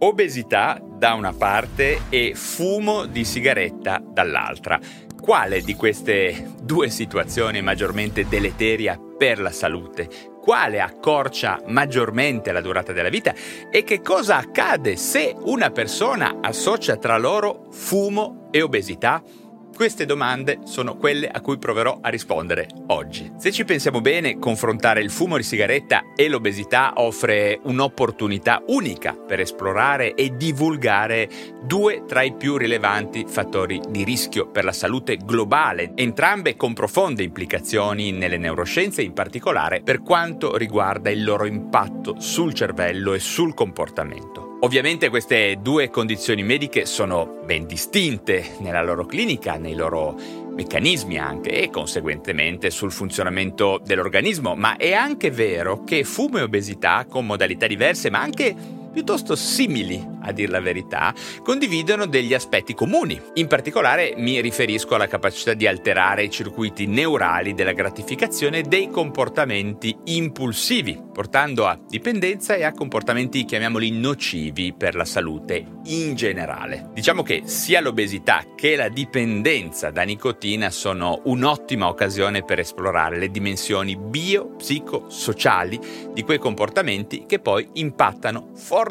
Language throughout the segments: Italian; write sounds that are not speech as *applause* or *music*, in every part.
Obesità da una parte e fumo di sigaretta dall'altra. Quale di queste due situazioni è maggiormente deleteria per la salute? Quale accorcia maggiormente la durata della vita? E che cosa accade se una persona associa tra loro fumo e obesità? Queste domande sono quelle a cui proverò a rispondere oggi. Se ci pensiamo bene, confrontare il fumo di sigaretta e l'obesità offre un'opportunità unica per esplorare e divulgare due tra i più rilevanti fattori di rischio per la salute globale, entrambe con profonde implicazioni nelle neuroscienze, in particolare per quanto riguarda il loro impatto sul cervello e sul comportamento. Ovviamente queste due condizioni mediche sono ben distinte nella loro clinica, nei loro meccanismi anche e conseguentemente sul funzionamento dell'organismo, ma è anche vero che fumo e obesità con modalità diverse, ma anche piuttosto simili, a dir la verità, condividono degli aspetti comuni. In particolare mi riferisco alla capacità di alterare i circuiti neurali della gratificazione dei comportamenti impulsivi, portando a dipendenza e a comportamenti, chiamiamoli, nocivi per la salute in generale. Diciamo che sia l'obesità che la dipendenza da nicotina sono un'ottima occasione per esplorare le dimensioni bio-psico-sociali di quei comportamenti che poi impattano fortemente,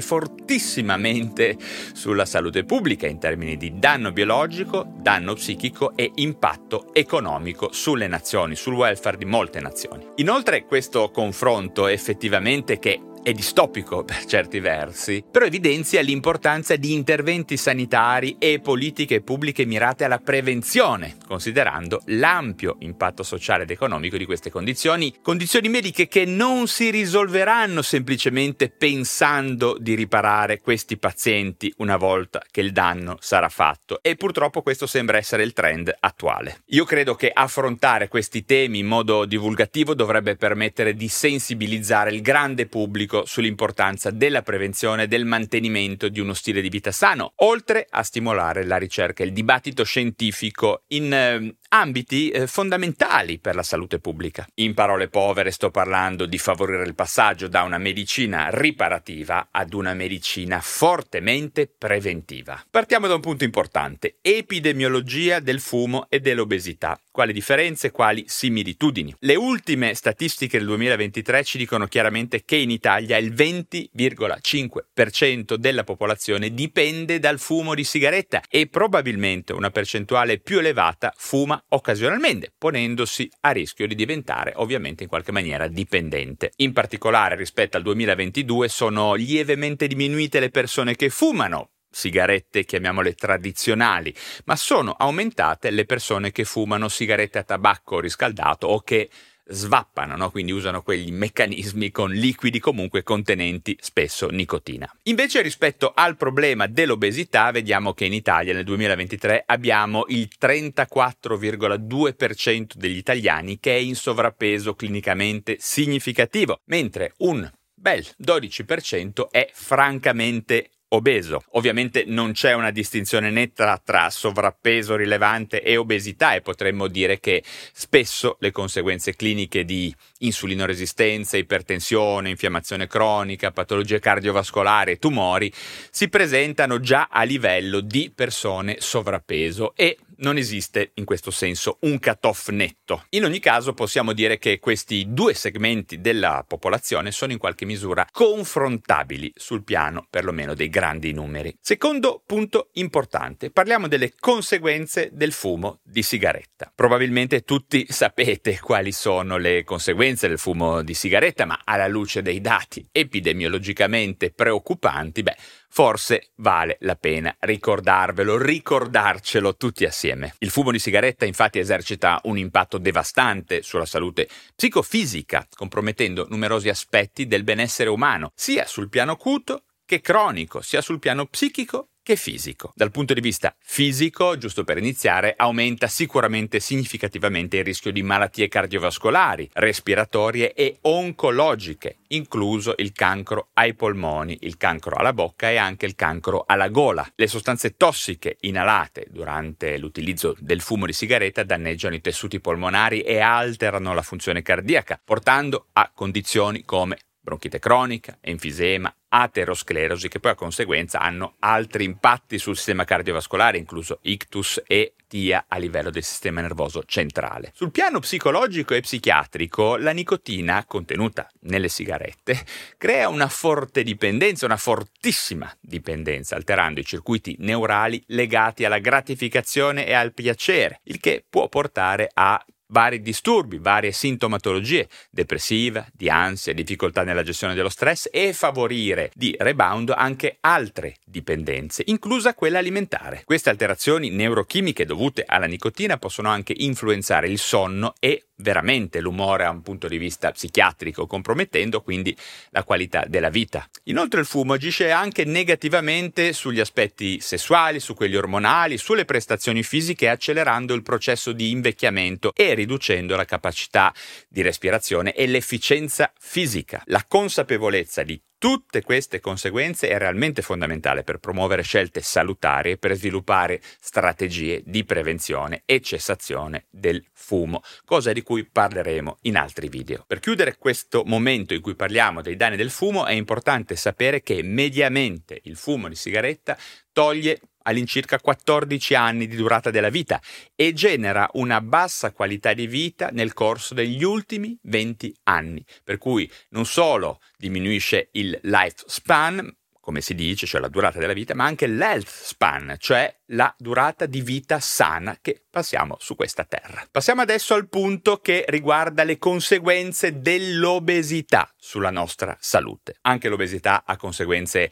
fortissimamente sulla salute pubblica in termini di danno biologico, danno psichico e impatto economico sulle nazioni, sul welfare di molte nazioni. Inoltre questo confronto effettivamente che è distopico per certi versi, però evidenzia l'importanza di interventi sanitari e politiche pubbliche mirate alla prevenzione, considerando l'ampio impatto sociale ed economico di queste condizioni, condizioni mediche che non si risolveranno semplicemente pensando di riparare questi pazienti una volta che il danno sarà fatto e purtroppo questo sembra essere il trend attuale. Io credo che affrontare questi temi in modo divulgativo dovrebbe permettere di sensibilizzare il grande pubblico pubblico sull'importanza della prevenzione e del mantenimento di uno stile di vita sano, oltre a stimolare la ricerca e il dibattito scientifico in eh, ambiti eh, fondamentali per la salute pubblica. In parole povere sto parlando di favorire il passaggio da una medicina riparativa ad una medicina fortemente preventiva. Partiamo da un punto importante, epidemiologia del fumo e dell'obesità. Quali differenze, quali similitudini? Le ultime statistiche del 2023 ci dicono chiaramente che in Italia il 20,5% della popolazione dipende dal fumo di sigaretta e probabilmente una percentuale più elevata fuma occasionalmente, ponendosi a rischio di diventare ovviamente in qualche maniera dipendente. In particolare rispetto al 2022 sono lievemente diminuite le persone che fumano, sigarette, chiamiamole tradizionali, ma sono aumentate le persone che fumano sigarette a tabacco riscaldato o che svappano, no? quindi usano quegli meccanismi con liquidi comunque contenenti spesso nicotina. Invece rispetto al problema dell'obesità vediamo che in Italia nel 2023 abbiamo il 34,2% degli italiani che è in sovrappeso clinicamente significativo, mentre un bel 12% è francamente obeso. Ovviamente non c'è una distinzione netta tra sovrappeso rilevante e obesità e potremmo dire che spesso le conseguenze cliniche di insulinoresistenza, ipertensione, infiammazione cronica, patologie cardiovascolari e tumori si presentano già a livello di persone sovrappeso e non esiste in questo senso un cut-off netto. In ogni caso possiamo dire che questi due segmenti della popolazione sono in qualche misura confrontabili sul piano perlomeno dei grandi numeri. Secondo punto importante, parliamo delle conseguenze del fumo di sigaretta. Probabilmente tutti *laughs* sapete quali sono le conseguenze del fumo di sigaretta, ma alla luce dei dati epidemiologicamente preoccupanti, beh, forse vale la pena ricordarvelo, ricordarcelo tutti assieme. Il fumo di sigaretta infatti esercita un impatto devastante sulla salute psicofisica, compromettendo numerosi aspetti del benessere umano, sia sul piano acuto che cronico, sia sul piano psichico che fisico. Dal punto di vista fisico, giusto per iniziare, aumenta sicuramente significativamente il rischio di malattie cardiovascolari, respiratorie e oncologiche, incluso il cancro ai polmoni, il cancro alla bocca e anche il cancro alla gola. Le sostanze tossiche inalate durante l'utilizzo del fumo di sigaretta danneggiano i tessuti polmonari e alterano la funzione cardiaca, portando a condizioni come bronchite cronica, enfisema, aterosclerosi che poi a conseguenza hanno altri impatti sul sistema cardiovascolare, incluso ictus e TIA a livello del sistema nervoso centrale. Sul piano psicologico e psichiatrico, la nicotina contenuta nelle sigarette *laughs* crea una forte dipendenza, una fortissima dipendenza, alterando i circuiti neurali legati alla gratificazione e al piacere, il che può portare a vari disturbi, varie sintomatologie depressiva, di ansia, difficoltà nella gestione dello stress e favorire di rebound anche altre dipendenze, inclusa quella alimentare. Queste alterazioni neurochimiche dovute alla nicotina possono anche influenzare il sonno e veramente l'umore a un punto di vista psichiatrico, compromettendo quindi la qualità della vita. Inoltre il fumo agisce anche negativamente sugli aspetti sessuali, su quelli ormonali, sulle prestazioni fisiche, accelerando il processo di invecchiamento e riducendo la capacità di respirazione e l'efficienza fisica. La consapevolezza di Tutte queste conseguenze è realmente fondamentale per promuovere scelte salutari e per sviluppare strategie di prevenzione e cessazione del fumo, cosa di cui parleremo in altri video. Per chiudere questo momento in cui parliamo dei danni del fumo è importante sapere che mediamente il fumo di sigaretta toglie all'incirca 14 anni di durata della vita e genera una bassa qualità di vita nel corso degli ultimi 20 anni, per cui non solo diminuisce il lifespan, come si dice, cioè la durata della vita, ma anche l'health span, cioè la durata di vita sana che passiamo su questa terra. Passiamo adesso al punto che riguarda le conseguenze dell'obesità sulla nostra salute. Anche l'obesità ha conseguenze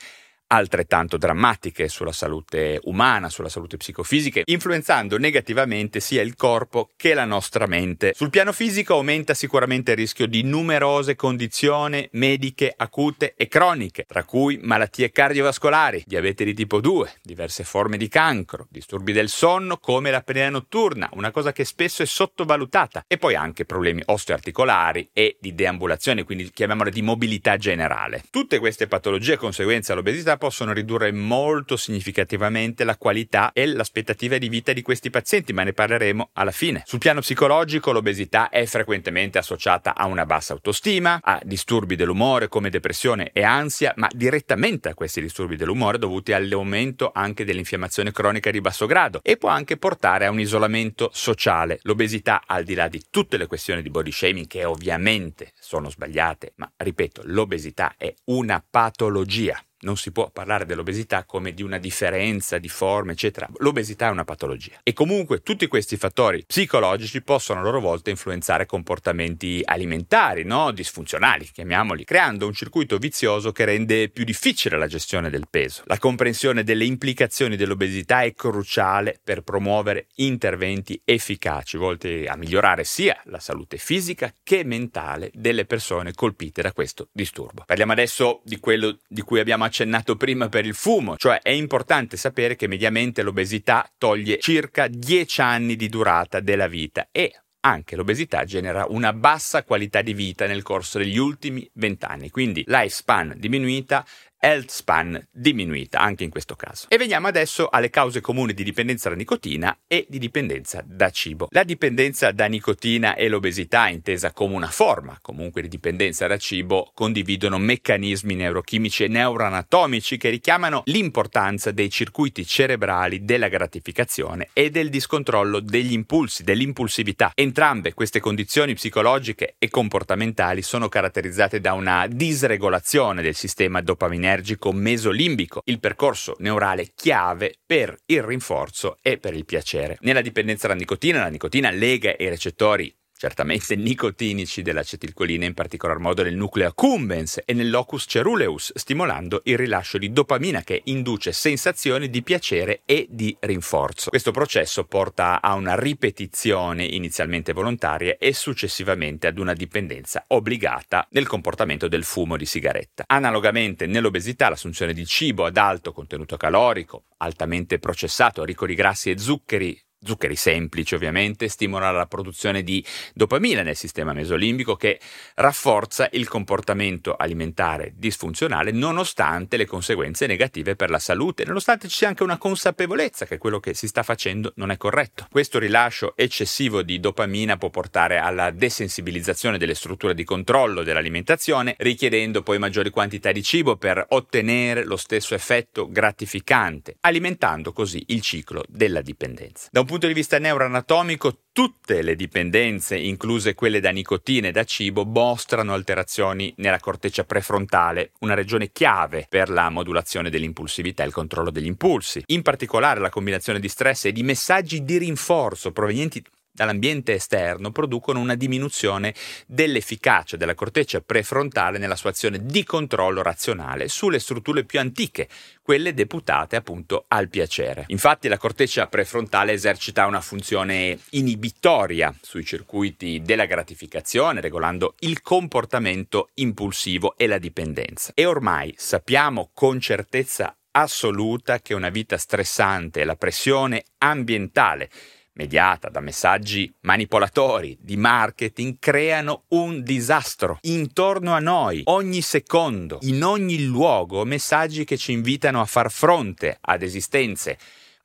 altrettanto drammatiche sulla salute umana, sulla salute psicofisica, influenzando negativamente sia il corpo che la nostra mente. Sul piano fisico aumenta sicuramente il rischio di numerose condizioni mediche acute e croniche, tra cui malattie cardiovascolari, diabete di tipo 2, diverse forme di cancro, disturbi del sonno come l'apnea notturna, una cosa che spesso è sottovalutata, e poi anche problemi osteoarticolari e di deambulazione, quindi chiamiamole di mobilità generale. Tutte queste patologie conseguenze all'obesità possono ridurre molto significativamente la qualità e l'aspettativa di vita di questi pazienti, ma ne parleremo alla fine. Sul piano psicologico l'obesità è frequentemente associata a una bassa autostima, a disturbi dell'umore come depressione e ansia, ma direttamente a questi disturbi dell'umore dovuti all'aumento anche dell'infiammazione cronica di basso grado e può anche portare a un isolamento sociale. L'obesità, al di là di tutte le questioni di body shaming che ovviamente sono sbagliate, ma ripeto, l'obesità è una patologia non si può parlare dell'obesità come di una differenza di forme, eccetera. L'obesità è una patologia. E comunque tutti questi fattori psicologici possono a loro volta influenzare comportamenti alimentari, no? disfunzionali, chiamiamoli, creando un circuito vizioso che rende più difficile la gestione del peso. La comprensione delle implicazioni dell'obesità è cruciale per promuovere interventi efficaci volti a migliorare sia la salute fisica che mentale delle persone colpite da questo disturbo. Parliamo adesso di quello di cui abbiamo accennato prima per il fumo, cioè è importante sapere che mediamente l'obesità toglie circa 10 anni di durata della vita e anche l'obesità genera una bassa qualità di vita nel corso degli ultimi 20 anni, quindi lifespan diminuita health span diminuita anche in questo caso. E veniamo adesso alle cause comuni di dipendenza da nicotina e di dipendenza da cibo. La dipendenza da nicotina e l'obesità, intesa come una forma comunque di dipendenza da cibo, condividono meccanismi neurochimici e neuroanatomici che richiamano l'importanza dei circuiti cerebrali della gratificazione e del discontrollo degli impulsi, dell'impulsività. Entrambe queste condizioni psicologiche e comportamentali sono caratterizzate da una disregolazione del sistema dopaminergico energico mesolimbico, il percorso neurale chiave per il rinforzo e per il piacere. Nella dipendenza dalla nicotina, la nicotina lega i recettori certamente nicotinici dell'acetilcolina, in particolar modo nel nucleo accumbens e nel locus ceruleus, stimolando il rilascio di dopamina che induce sensazioni di piacere e di rinforzo. Questo processo porta a una ripetizione inizialmente volontaria e successivamente ad una dipendenza obbligata nel comportamento del fumo di sigaretta. Analogamente nell'obesità l'assunzione di cibo ad alto contenuto calorico, altamente processato, ricco di grassi e zuccheri, zuccheri semplici ovviamente, stimolano la produzione di dopamina nel sistema mesolimbico che rafforza il comportamento alimentare disfunzionale nonostante le conseguenze negative per la salute, nonostante ci sia anche una consapevolezza che quello che si sta facendo non è corretto. Questo rilascio eccessivo di dopamina può portare alla desensibilizzazione delle strutture di controllo dell'alimentazione, richiedendo poi maggiori quantità di cibo per ottenere lo stesso effetto gratificante, alimentando così il ciclo della dipendenza. Da un punto di vista neuroanatomico, tutte le dipendenze, incluse quelle da nicotina e da cibo, mostrano alterazioni nella corteccia prefrontale, una regione chiave per la modulazione dell'impulsività e il controllo degli impulsi. In particolare la combinazione di stress e di messaggi di rinforzo provenienti dall'ambiente esterno producono una diminuzione dell'efficacia della corteccia prefrontale nella sua azione di controllo razionale sulle strutture più antiche, quelle deputate appunto al piacere. Infatti la corteccia prefrontale esercita una funzione inibitoria sui circuiti della gratificazione, regolando il comportamento impulsivo e la dipendenza. E ormai sappiamo con certezza assoluta che una vita stressante e la pressione ambientale mediata da messaggi manipolatori di marketing, creano un disastro intorno a noi, ogni secondo, in ogni luogo, messaggi che ci invitano a far fronte ad esistenze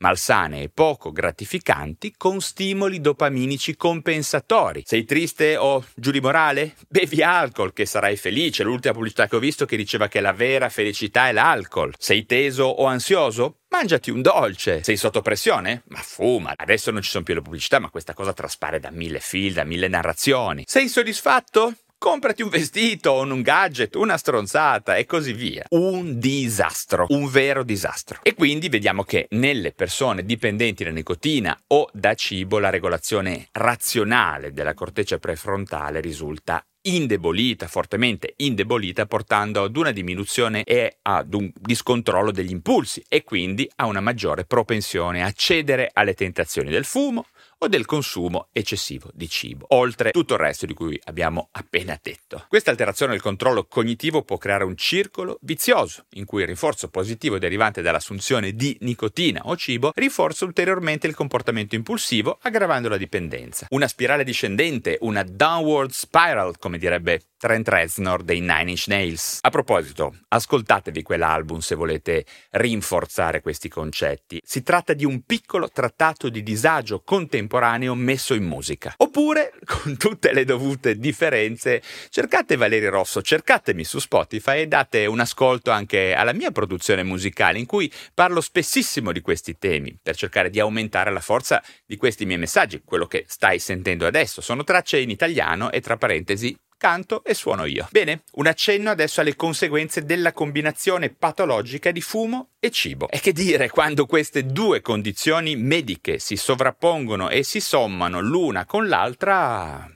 malsane e poco gratificanti con stimoli dopaminici compensatori. Sei triste o giù di morale? Bevi alcol che sarai felice. L'ultima pubblicità che ho visto che diceva che la vera felicità è l'alcol. Sei teso o ansioso? Mangiati un dolce. Sei sotto pressione? Ma fuma. Adesso non ci sono più le pubblicità, ma questa cosa traspare da mille film, da mille narrazioni. Sei soddisfatto? Comprati un vestito, un gadget, una stronzata e così via. Un disastro, un vero disastro. E quindi vediamo che nelle persone dipendenti da nicotina o da cibo la regolazione razionale della corteccia prefrontale risulta indebolita, fortemente indebolita, portando ad una diminuzione e ad un discontrollo degli impulsi e quindi a una maggiore propensione a cedere alle tentazioni del fumo, o del consumo eccessivo di cibo, oltre tutto il resto di cui abbiamo appena detto. Questa alterazione del controllo cognitivo può creare un circolo vizioso, in cui il rinforzo positivo derivante dall'assunzione di nicotina o cibo rinforza ulteriormente il comportamento impulsivo, aggravando la dipendenza. Una spirale discendente, una downward spiral, come direbbe Trent Reznor dei Nine Inch Nails. A proposito, ascoltatevi quell'album se volete rinforzare questi concetti. Si tratta di un piccolo trattato di disagio contemporaneo messo in musica. Oppure, *laughs* con tutte le dovute differenze, cercate Valerio Rosso, cercatemi su Spotify e date un ascolto anche alla mia produzione musicale in cui parlo spessissimo di questi temi per cercare di aumentare la forza di questi miei messaggi. Quello che stai sentendo adesso sono tracce in italiano e tra parentesi canto e suono io. Bene, un accenno adesso alle conseguenze della combinazione patologica di fumo e cibo. E che dire quando queste due condizioni mediche si sovrappongono e si sommano l'una con l'altra?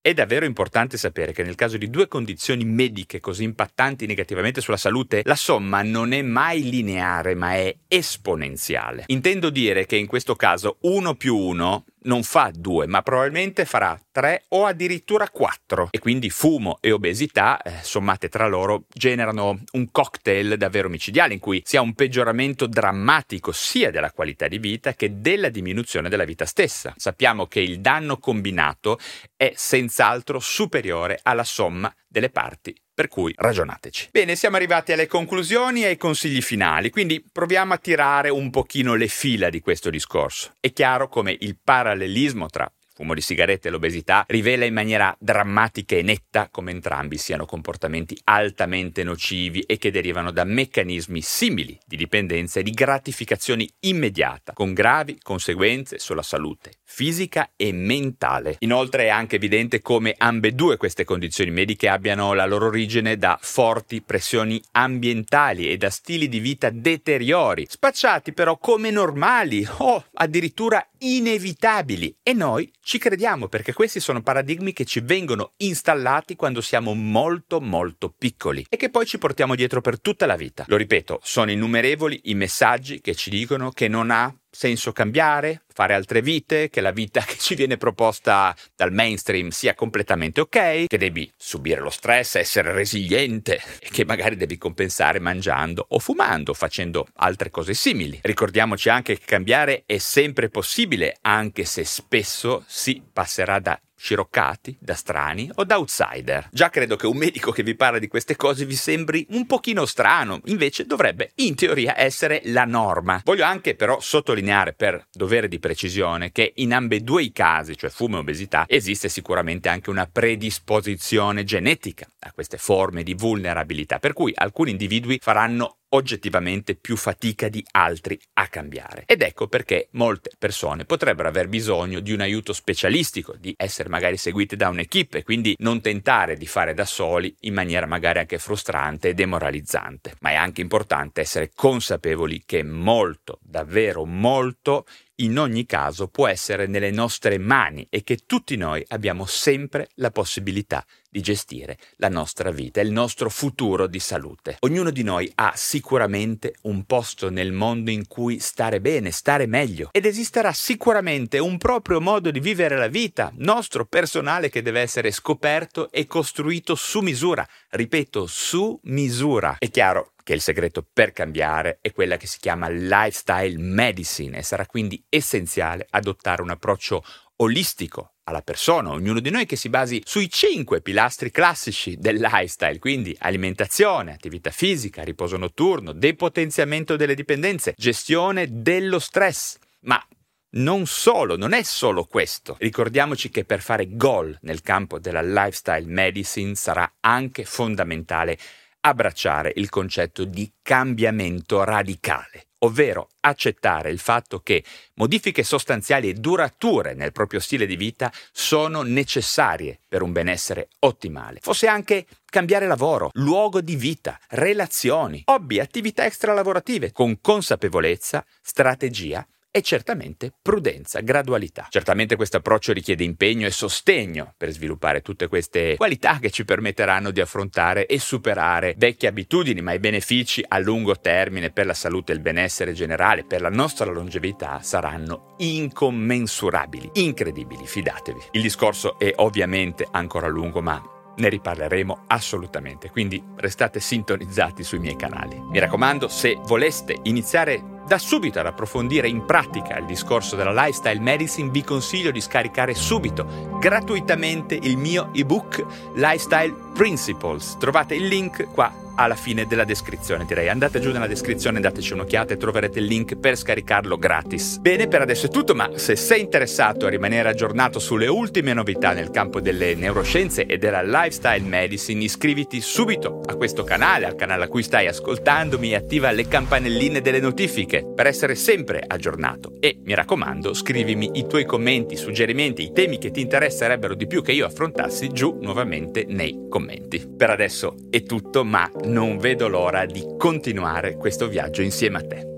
È davvero importante sapere che nel caso di due condizioni mediche così impattanti negativamente sulla salute, la somma non è mai lineare ma è esponenziale. Intendo dire che in questo caso 1 più 1 non fa 2, ma probabilmente farà 3 o addirittura 4. E quindi fumo e obesità, eh, sommate tra loro, generano un cocktail davvero micidiale in cui si ha un peggioramento drammatico sia della qualità di vita che della diminuzione della vita stessa. Sappiamo che il danno combinato è senz'altro superiore alla somma delle parti per cui ragionateci. Bene, siamo arrivati alle conclusioni e ai consigli finali, quindi proviamo a tirare un pochino le fila di questo discorso. È chiaro come il parallelismo tra fumo di sigarette e l'obesità, rivela in maniera drammatica e netta come entrambi siano comportamenti altamente nocivi e che derivano da meccanismi simili di dipendenza e di gratificazione immediata, con gravi conseguenze sulla salute fisica e mentale. Inoltre è anche evidente come ambedue queste condizioni mediche abbiano la loro origine da forti pressioni ambientali e da stili di vita deteriori, spacciati però come normali o addirittura inevitabili e noi ci crediamo perché questi sono paradigmi che ci vengono installati quando siamo molto molto piccoli e che poi ci portiamo dietro per tutta la vita. Lo ripeto, sono innumerevoli i messaggi che ci dicono che non ha senso cambiare, fare altre vite, che la vita *laughs* che ci viene proposta dal mainstream sia completamente ok, che devi subire lo stress, essere resiliente *laughs* e che magari devi compensare mangiando o fumando, facendo altre cose simili. Ricordiamoci anche che cambiare è sempre possibile, anche se spesso si passerà da sciroccati, da strani o da outsider. Già credo che un medico che vi parla di queste cose vi sembri un pochino strano, invece dovrebbe in teoria essere la norma. Voglio anche però sottolineare per dovere di precisione che in ambedue i casi, cioè fumo e obesità, esiste sicuramente anche una predisposizione genetica a queste forme di vulnerabilità, per cui alcuni individui faranno oggettivamente più fatica di altri a cambiare. Ed ecco perché molte persone potrebbero aver bisogno di un aiuto specialistico, di essere magari seguite da un'equipe quindi non tentare di fare da soli in maniera magari anche frustrante e demoralizzante. Ma è anche importante essere consapevoli che molto, davvero molto, in ogni caso può essere nelle nostre mani e che tutti noi abbiamo sempre la possibilità di gestire la nostra vita, il nostro futuro di salute. Ognuno di noi ha sicuramente un posto nel mondo in cui stare bene, stare meglio ed esisterà sicuramente un proprio modo di vivere la vita, nostro personale che deve essere scoperto e costruito su misura. Ripeto, su misura. È chiaro che il segreto per cambiare è quella che si chiama lifestyle medicine e sarà quindi essenziale adottare un approccio olistico alla persona, ognuno di noi che si basi sui cinque pilastri classici del lifestyle, quindi alimentazione, attività fisica, riposo notturno, depotenziamento delle dipendenze, gestione dello stress. Ma non solo, non è solo questo. Ricordiamoci che per fare gol nel campo della lifestyle medicine sarà anche fondamentale abbracciare il concetto di cambiamento radicale, ovvero accettare il fatto che modifiche sostanziali e durature nel proprio stile di vita sono necessarie per un benessere ottimale. Fosse anche cambiare lavoro, luogo di vita, relazioni, hobby, attività extralavorative, con consapevolezza, strategia e certamente prudenza, gradualità. Certamente questo approccio richiede impegno e sostegno per sviluppare tutte queste qualità che ci permetteranno di affrontare e superare vecchie abitudini, ma i benefici a lungo termine per la salute e il benessere generale, per la nostra longevità, saranno incommensurabili, incredibili, fidatevi. Il discorso è ovviamente ancora lungo, ma ne riparleremo assolutamente, quindi restate sintonizzati sui miei canali. Mi raccomando, se voleste iniziare da subito ad approfondire in pratica il discorso della lifestyle medicine, vi consiglio di scaricare subito gratuitamente il mio ebook Lifestyle Principles. Trovate il link qua alla fine della descrizione, direi. Andate giù nella descrizione, dateci un'occhiata e troverete il link per scaricarlo gratis. Bene, per adesso è tutto, ma se sei interessato a rimanere aggiornato sulle ultime novità nel campo delle neuroscienze e della lifestyle medicine, iscriviti subito a questo canale, al canale a cui stai ascoltandomi e attiva le campanelline delle notifiche per essere sempre aggiornato. E mi raccomando, scrivimi i tuoi commenti, suggerimenti, i temi che ti interesserebbero di più che io affrontassi giù nuovamente nei commenti. Per adesso è tutto, ma non vedo l'ora di continuare questo viaggio insieme a te.